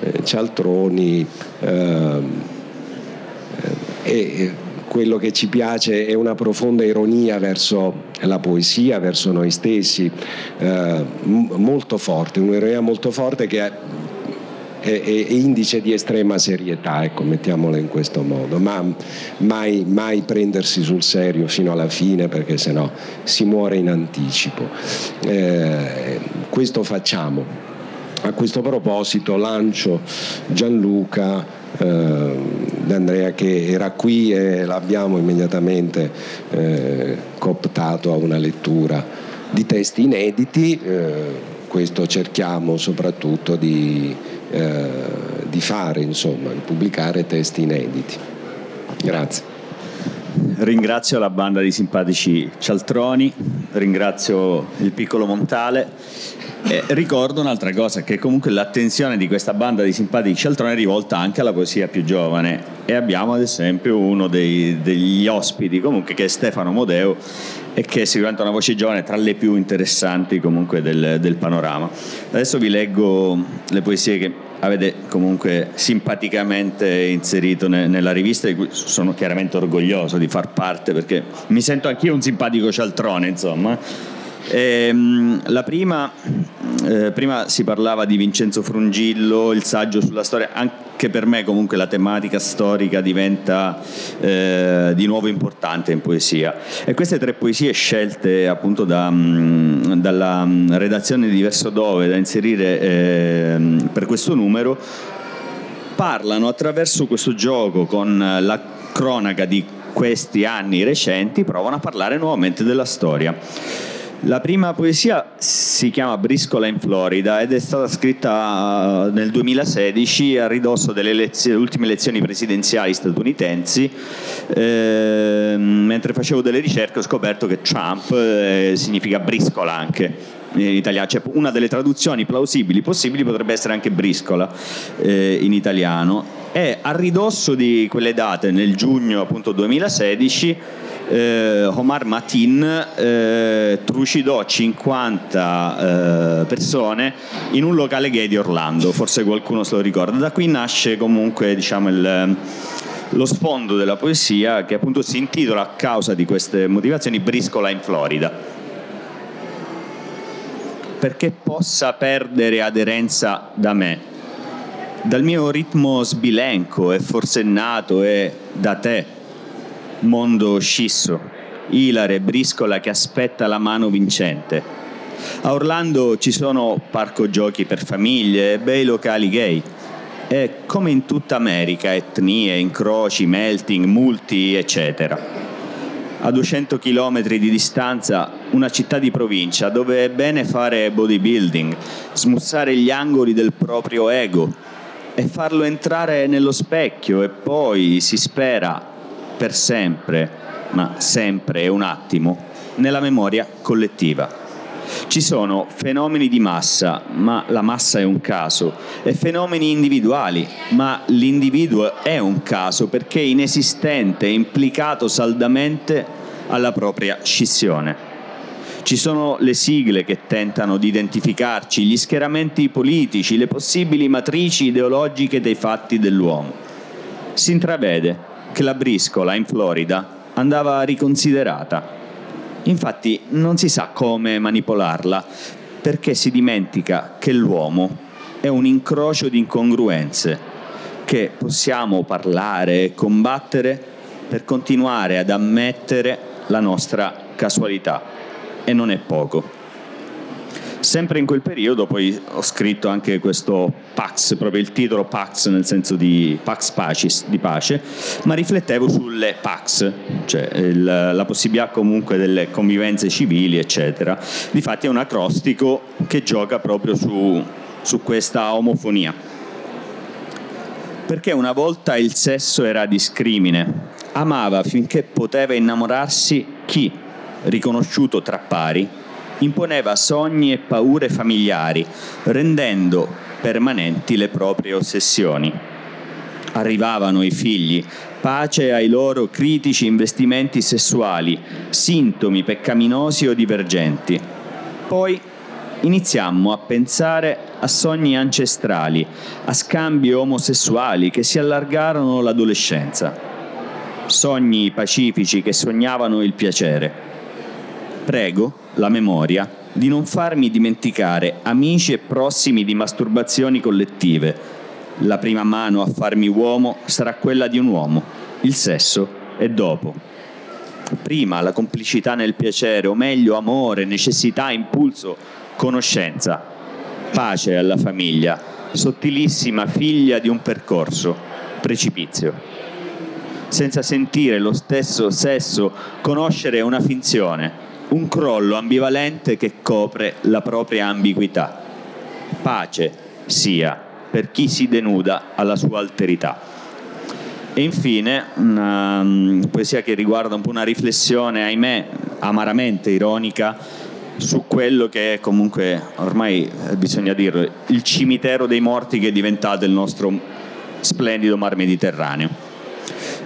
eh, cialtroni eh, e quello che ci piace è una profonda ironia verso la poesia, verso noi stessi, eh, molto forte, un'ironia molto forte che è, è, indice di estrema serietà, ecco, mettiamola in questo modo, ma mai, mai prendersi sul serio fino alla fine perché sennò si muore in anticipo. Eh, questo facciamo. A questo proposito lancio Gianluca eh, D'Andrea che era qui e l'abbiamo immediatamente eh, cooptato a una lettura di testi inediti, eh, questo cerchiamo soprattutto di eh, di fare, insomma, di pubblicare testi inediti. Grazie. ringrazio la banda di simpatici cialtroni, ringrazio il piccolo Montale e ricordo un'altra cosa, che comunque l'attenzione di questa banda di simpatici cialtroni è rivolta anche alla poesia più giovane e abbiamo ad esempio uno dei, degli ospiti comunque che è Stefano Modeo e che è sicuramente una voce giovane tra le più interessanti comunque del, del panorama. Adesso vi leggo le poesie che avete comunque simpaticamente inserito ne, nella rivista di cui sono chiaramente orgoglioso di far parte perché mi sento anch'io un simpatico cialtrone insomma ehm, la prima, eh, prima si parlava di Vincenzo Frungillo, il saggio sulla storia, anche per me comunque la tematica storica diventa eh, di nuovo importante in poesia. E queste tre poesie scelte appunto da, mh, mm, dalla mm, redazione di Verso Dove da inserire eh, per questo numero parlano attraverso questo gioco con la cronaca di questi anni recenti, provano a parlare nuovamente della storia. La prima poesia si chiama Briscola in Florida ed è stata scritta uh, nel 2016 a ridosso delle elezioni, ultime elezioni presidenziali statunitensi. Eh, mentre facevo delle ricerche ho scoperto che Trump eh, significa briscola anche italiano, cioè una delle traduzioni plausibili possibili potrebbe essere anche briscola eh, in italiano. E a ridosso di quelle date, nel giugno appunto 2016, eh, Omar Matin eh, trucidò 50 eh, persone in un locale gay di Orlando, forse qualcuno se lo ricorda. Da qui nasce comunque diciamo, il, lo sfondo della poesia che appunto si intitola a causa di queste motivazioni Briscola in Florida. Perché possa perdere aderenza da me, dal mio ritmo sbilenco e forsennato e da te mondo scisso, ilare, briscola che aspetta la mano vincente. A Orlando ci sono parco giochi per famiglie e bei locali gay. E come in tutta America, etnie, incroci, melting, multi, eccetera. A 200 km di distanza, una città di provincia dove è bene fare bodybuilding, smussare gli angoli del proprio ego e farlo entrare nello specchio e poi, si spera, per sempre, ma sempre è un attimo, nella memoria collettiva. Ci sono fenomeni di massa, ma la massa è un caso, e fenomeni individuali, ma l'individuo è un caso perché è inesistente e implicato saldamente alla propria scissione. Ci sono le sigle che tentano di identificarci, gli schieramenti politici, le possibili matrici ideologiche dei fatti dell'uomo. Si intravede che la briscola in Florida andava riconsiderata. Infatti non si sa come manipolarla perché si dimentica che l'uomo è un incrocio di incongruenze che possiamo parlare e combattere per continuare ad ammettere la nostra casualità e non è poco. Sempre in quel periodo poi ho scritto anche questo Pax, proprio il titolo Pax nel senso di Pax Pacis, di pace, ma riflettevo sulle Pax, cioè il, la possibilità comunque delle convivenze civili, eccetera. Difatti è un acrostico che gioca proprio su, su questa omofonia. Perché una volta il sesso era discrimine, amava finché poteva innamorarsi chi, riconosciuto tra pari, imponeva sogni e paure familiari, rendendo permanenti le proprie ossessioni. Arrivavano i figli, pace ai loro critici investimenti sessuali, sintomi peccaminosi o divergenti. Poi iniziammo a pensare a sogni ancestrali, a scambi omosessuali che si allargarono l'adolescenza. Sogni pacifici che sognavano il piacere. Prego, la memoria, di non farmi dimenticare amici e prossimi di masturbazioni collettive. La prima mano a farmi uomo sarà quella di un uomo, il sesso è dopo. Prima la complicità nel piacere, o meglio amore, necessità, impulso, conoscenza. Pace alla famiglia, sottilissima figlia di un percorso, precipizio. Senza sentire lo stesso sesso, conoscere una finzione, un crollo ambivalente che copre la propria ambiguità. Pace sia per chi si denuda alla sua alterità. E infine una um, poesia che riguarda un po' una riflessione, ahimè, amaramente ironica, su quello che è comunque, ormai eh, bisogna dirlo, il cimitero dei morti che è diventato il nostro splendido mar Mediterraneo.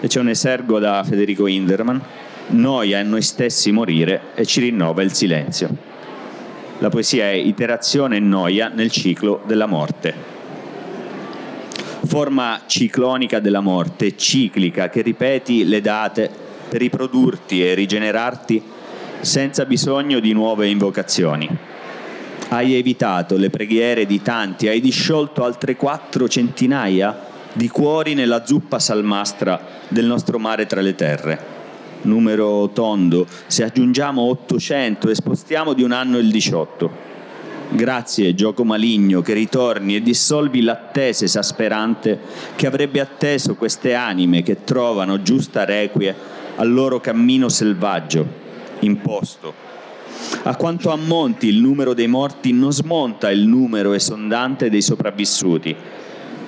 E c'è un esergo da Federico Hinderman, noi a noi stessi morire e ci rinnova il silenzio. La poesia è iterazione e noia nel ciclo della morte. Forma ciclonica della morte, ciclica, che ripeti le date per riprodurti e rigenerarti senza bisogno di nuove invocazioni. Hai evitato le preghiere di tanti, hai disciolto altre quattro centinaia di cuori nella zuppa salmastra del nostro mare tra le terre. Numero tondo, se aggiungiamo 800 e spostiamo di un anno il 18. Grazie, gioco maligno, che ritorni e dissolvi l'attesa esasperante che avrebbe atteso queste anime che trovano giusta requie al loro cammino selvaggio, imposto. A quanto ammonti il numero dei morti non smonta il numero esondante dei sopravvissuti,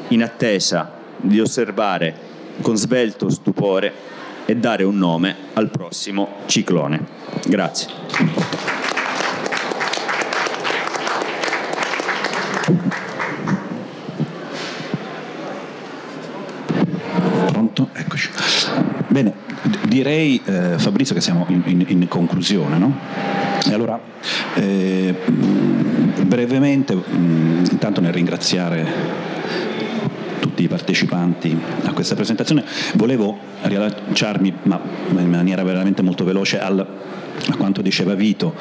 in attesa di osservare con svelto stupore e dare un nome al prossimo ciclone. Grazie. Eccoci. Bene, direi eh, Fabrizio che siamo in, in, in conclusione, no? E allora, eh, brevemente, mh, intanto nel ringraziare tutti i partecipanti a questa presentazione, volevo riallacciarmi, ma in maniera veramente molto veloce, al a quanto diceva Vito,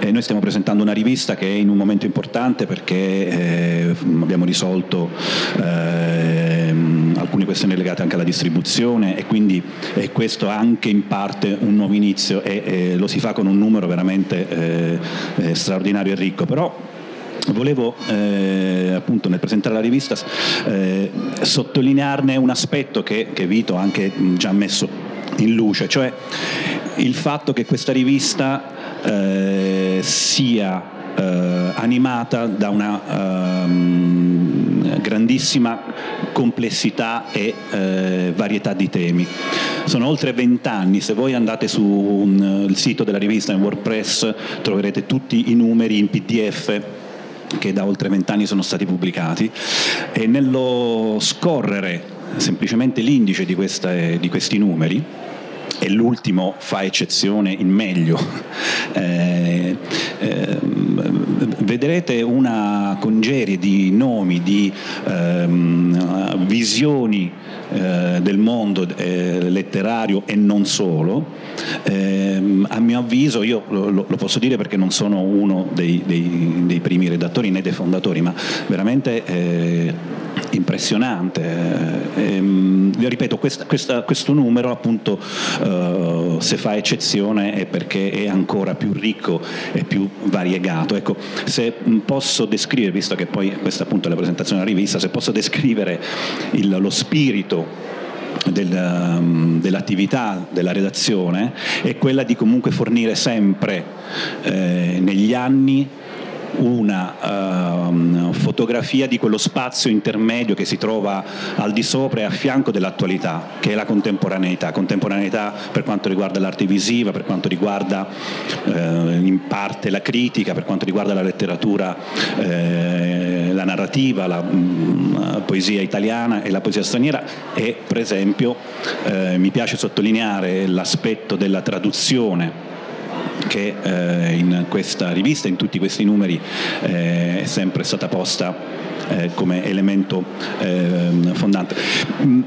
eh, noi stiamo presentando una rivista che è in un momento importante perché eh, abbiamo risolto eh, alcune questioni legate anche alla distribuzione e quindi eh, questo anche in parte un nuovo inizio e eh, lo si fa con un numero veramente eh, straordinario e ricco. Però Volevo eh, appunto nel presentare la rivista eh, sottolinearne un aspetto che, che Vito ha anche già messo in luce, cioè il fatto che questa rivista eh, sia eh, animata da una ehm, grandissima complessità e eh, varietà di temi. Sono oltre vent'anni, se voi andate sul sito della rivista in WordPress troverete tutti i numeri in PDF che da oltre vent'anni sono stati pubblicati e nello scorrere semplicemente l'indice di, queste, di questi numeri e l'ultimo fa eccezione in meglio. Eh, eh, vedrete una congerie di nomi, di ehm, visioni eh, del mondo eh, letterario e non solo. Ehm, a mio avviso, io lo, lo, posso dire perché non sono uno dei, dei, dei, primi redattori né dei fondatori, ma veramente eh, impressionante. Ehm, ripeto, questa, questa, questo numero appunto eh, se fa eccezione è perché è ancora più ricco e più variegato. Ecco, se posso descrivere, visto che poi questa appunto è la presentazione della rivista, se posso descrivere il, lo spirito del, um, dell'attività della redazione è quella di comunque fornire sempre eh, negli anni una uh, fotografia di quello spazio intermedio che si trova al di sopra e a fianco dell'attualità, che è la contemporaneità, contemporaneità per quanto riguarda l'arte visiva, per quanto riguarda uh, in parte la critica, per quanto riguarda la letteratura, uh, la narrativa, la um, poesia italiana e la poesia straniera e per esempio eh, mi piace sottolineare l'aspetto della traduzione che eh, in questa rivista, in tutti questi numeri, eh, è sempre stata posta eh, come elemento ehm, fondante. Mm,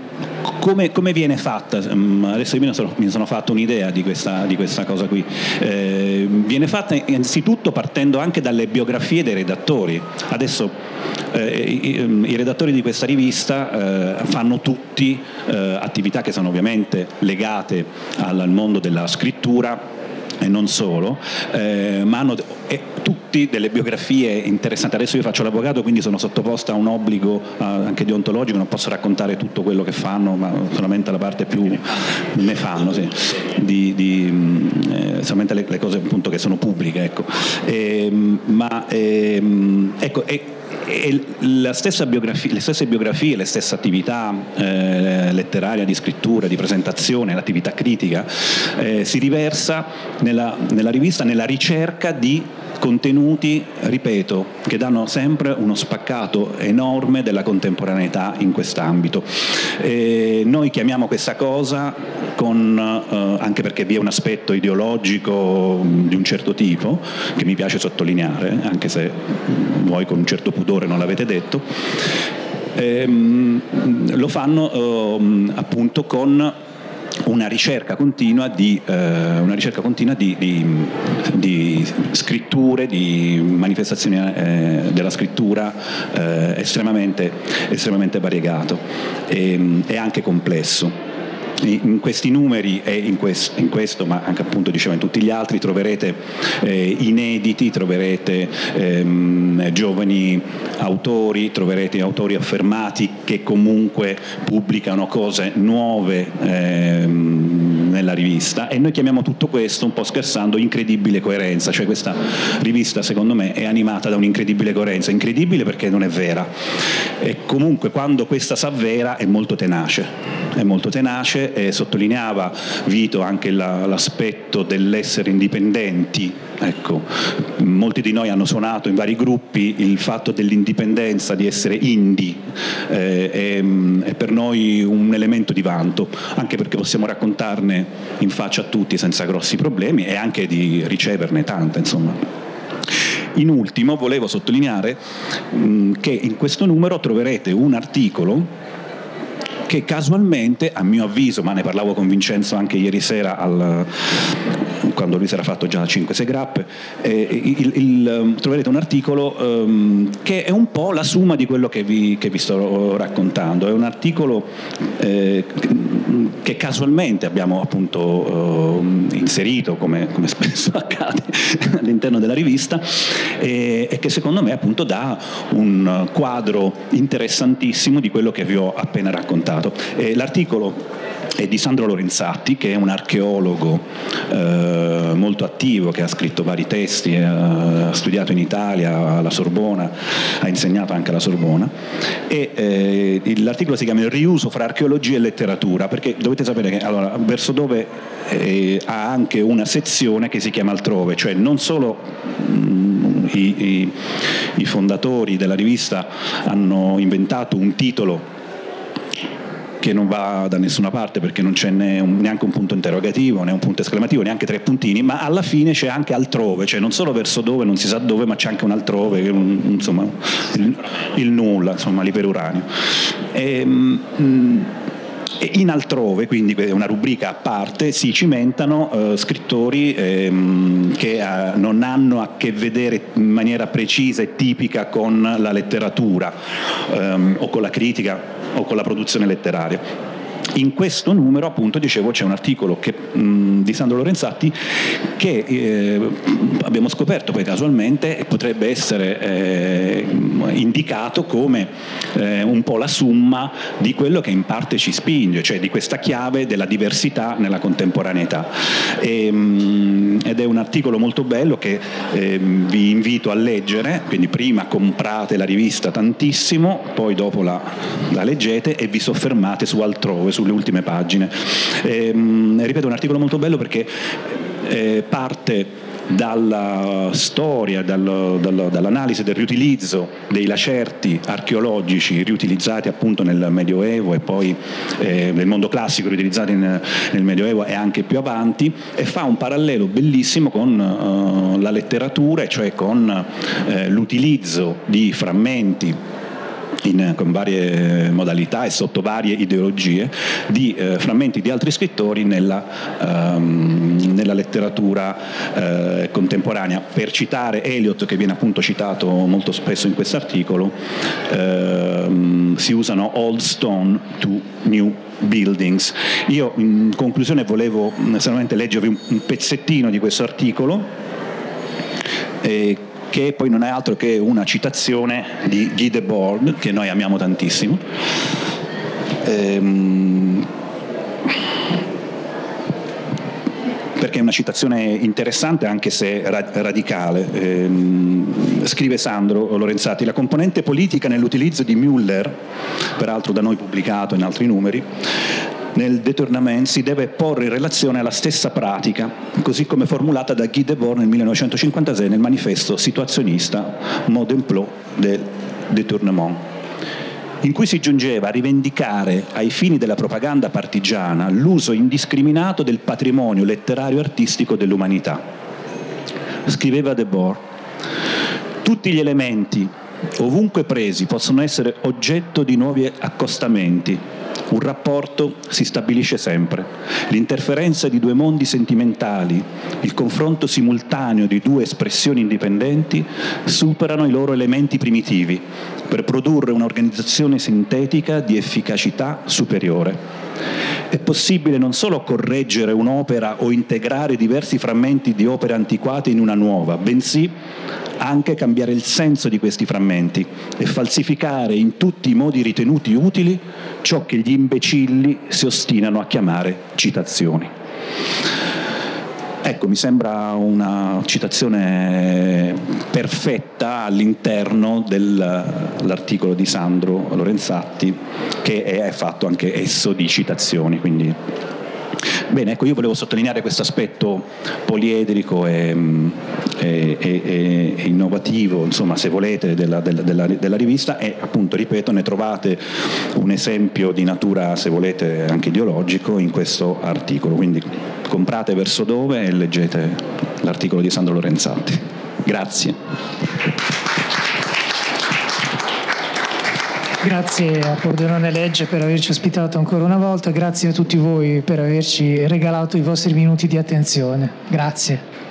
come, come, viene fatta? Mm, adesso io mi sono, mi sono fatto un'idea di questa, di questa cosa qui. Eh, viene fatta innanzitutto partendo anche dalle biografie dei redattori. Adesso eh, i, i, redattori di questa rivista eh, fanno tutti attività che sono ovviamente legate al, al mondo della scrittura e non solo, eh, ma hanno e tutti delle biografie interessanti. Adesso io faccio l'avvocato, quindi sono sottoposta a un obbligo uh, anche deontologico, non posso raccontare tutto quello che fanno, ma solamente la parte più ne sì, di, di, mm, eh, solamente le, le, cose appunto che sono pubbliche. Ecco. Ehm, ma ehm, ecco, e, e stessa le stesse biografie, le stesse attività eh, letteraria, di scrittura, di presentazione, l'attività critica, eh, si riversa nella, nella rivista nella ricerca di contenuti, ripeto, che danno sempre uno spaccato enorme della contemporaneità in quest'ambito. E noi chiamiamo questa cosa, con, eh, anche perché vi è un aspetto ideologico di un certo tipo, che mi piace sottolineare, anche se voi con un certo pudore non l'avete detto, ehm, lo fanno eh, appunto con una ricerca continua di, eh, ricerca continua di, di, di scritture, di manifestazioni eh, della scrittura eh, estremamente, estremamente variegato e, e anche complesso in questi numeri e in questo, in questo, ma anche appunto diciamo in tutti gli altri troverete eh, inediti, troverete ehm, giovani autori, troverete autori affermati che comunque pubblicano cose nuove ehm, nella rivista. E noi chiamiamo tutto questo un po' scherzando incredibile coerenza, cioè questa rivista secondo me è animata da un'incredibile coerenza, incredibile perché non è vera. E comunque quando questa si avvera è molto tenace, è molto tenace e sottolineava Vito anche la, l'aspetto dell'essere indipendenti. Ecco, molti di noi hanno suonato in vari gruppi il fatto dell'indipendenza, di essere indie, eh, è, è per noi un elemento di vanto, anche perché possiamo raccontarne in faccia a tutti senza grossi problemi e anche di riceverne tante, insomma. In ultimo volevo sottolineare mh, che in questo numero troverete un articolo che casualmente, a mio avviso, ma ne parlavo con Vincenzo anche ieri sera al, quando lui si era fatto già 5-6 grappe, eh, il, il, um, troverete un articolo um, che è un po' la summa di quello che vi, che vi sto raccontando. È un articolo eh, che casualmente abbiamo appunto uh, inserito, come, come, spesso accade all'interno della rivista, e, che secondo me appunto dà un quadro interessantissimo di quello che vi ho appena raccontato. Eh, l'articolo è di Sandro Lorenzatti, che è un archeologo eh, molto attivo, che ha scritto vari testi, eh, ha studiato in Italia alla Sorbona, ha insegnato anche alla Sorbona. E, eh, l'articolo si chiama Il riuso fra archeologia e letteratura, perché dovete sapere che allora, verso dove eh, ha anche una sezione che si chiama Altrove, cioè non solo mh, i, i, i fondatori della rivista hanno inventato un titolo che non va da nessuna parte perché non c'è neanche un punto interrogativo, né un punto esclamativo, neanche tre puntini, ma alla fine c'è anche altrove, cioè non solo verso dove, non si sa dove, ma c'è anche un altrove, insomma, il, il nulla, insomma, l'iperuranio. E, mh, in altrove, quindi una rubrica a parte, si cimentano eh, scrittori ehm, che eh, non hanno a che vedere in maniera precisa e tipica con la letteratura ehm, o con la critica o con la produzione letteraria. In questo numero, appunto, dicevo, c'è un articolo che, mh, di Sandro Lorenzatti che eh, abbiamo scoperto poi casualmente potrebbe essere eh, indicato come eh, un po' la summa di quello che in parte ci spinge, cioè di questa chiave della diversità nella contemporaneità. E, mh, ed è un articolo molto bello che ehm, vi invito a leggere, quindi prima comprate la rivista tantissimo, poi dopo la, la leggete e vi soffermate su altrove, sulle ultime pagine. E, ehm, ripeto, un articolo molto bello perché eh, parte dalla storia, dal, dal, dall'analisi del riutilizzo dei lacerti archeologici riutilizzati appunto nel Medioevo e poi eh, nel mondo classico riutilizzati in, nel Medioevo e anche più avanti e fa un parallelo bellissimo con uh, la letteratura, cioè con uh, l'utilizzo di frammenti in, con varie modalità e sotto varie ideologie di eh, frammenti di altri scrittori nella, ehm, nella letteratura eh, contemporanea. Per citare Eliot, che viene appunto citato molto spesso in questo articolo, ehm, si usano old stone to new buildings. Io in conclusione volevo solamente leggervi un, un pezzettino di questo articolo. Eh, che poi non è altro che una citazione di Guy Debord, che noi amiamo tantissimo. Ehm, perché è una citazione interessante anche se radicale. Ehm, scrive Sandro Lorenzati, la componente politica nell'utilizzo di Müller, peraltro da noi pubblicato in altri numeri, nel détournement si deve porre in relazione alla stessa pratica, così come formulata da Guy Debord nel 1956 nel manifesto situazionista Mode d'emploi del détournement in cui si giungeva a rivendicare ai fini della propaganda partigiana l'uso indiscriminato del patrimonio letterario e artistico dell'umanità. Scriveva Debord, tutti gli elementi ovunque presi possono essere oggetto di nuovi accostamenti, un rapporto si stabilisce sempre. L'interferenza di due mondi sentimentali, il confronto simultaneo di due espressioni indipendenti superano i loro elementi primitivi per produrre un'organizzazione sintetica di efficacità superiore. È possibile non solo correggere un'opera o integrare diversi frammenti di opere antiquate in una nuova, bensì anche cambiare il senso di questi frammenti e falsificare in tutti i modi ritenuti utili ciò che gli imbecilli si ostinano a chiamare citazioni. Ecco, mi sembra una citazione perfetta all'interno dell'articolo di Sandro Lorenzatti, che è fatto anche esso di citazioni, quindi Bene, ecco, io volevo sottolineare questo aspetto poliedrico e, e, e, e, innovativo, insomma, se volete, della, della, della, della, rivista e appunto, ripeto, ne trovate un esempio di natura, se volete, anche ideologico in questo articolo. Quindi comprate verso dove e leggete l'articolo di Sandro Lorenzatti. Grazie. Grazie a Pordenone Legge per averci ospitato ancora una volta, grazie a tutti voi per averci regalato i vostri minuti di attenzione. Grazie.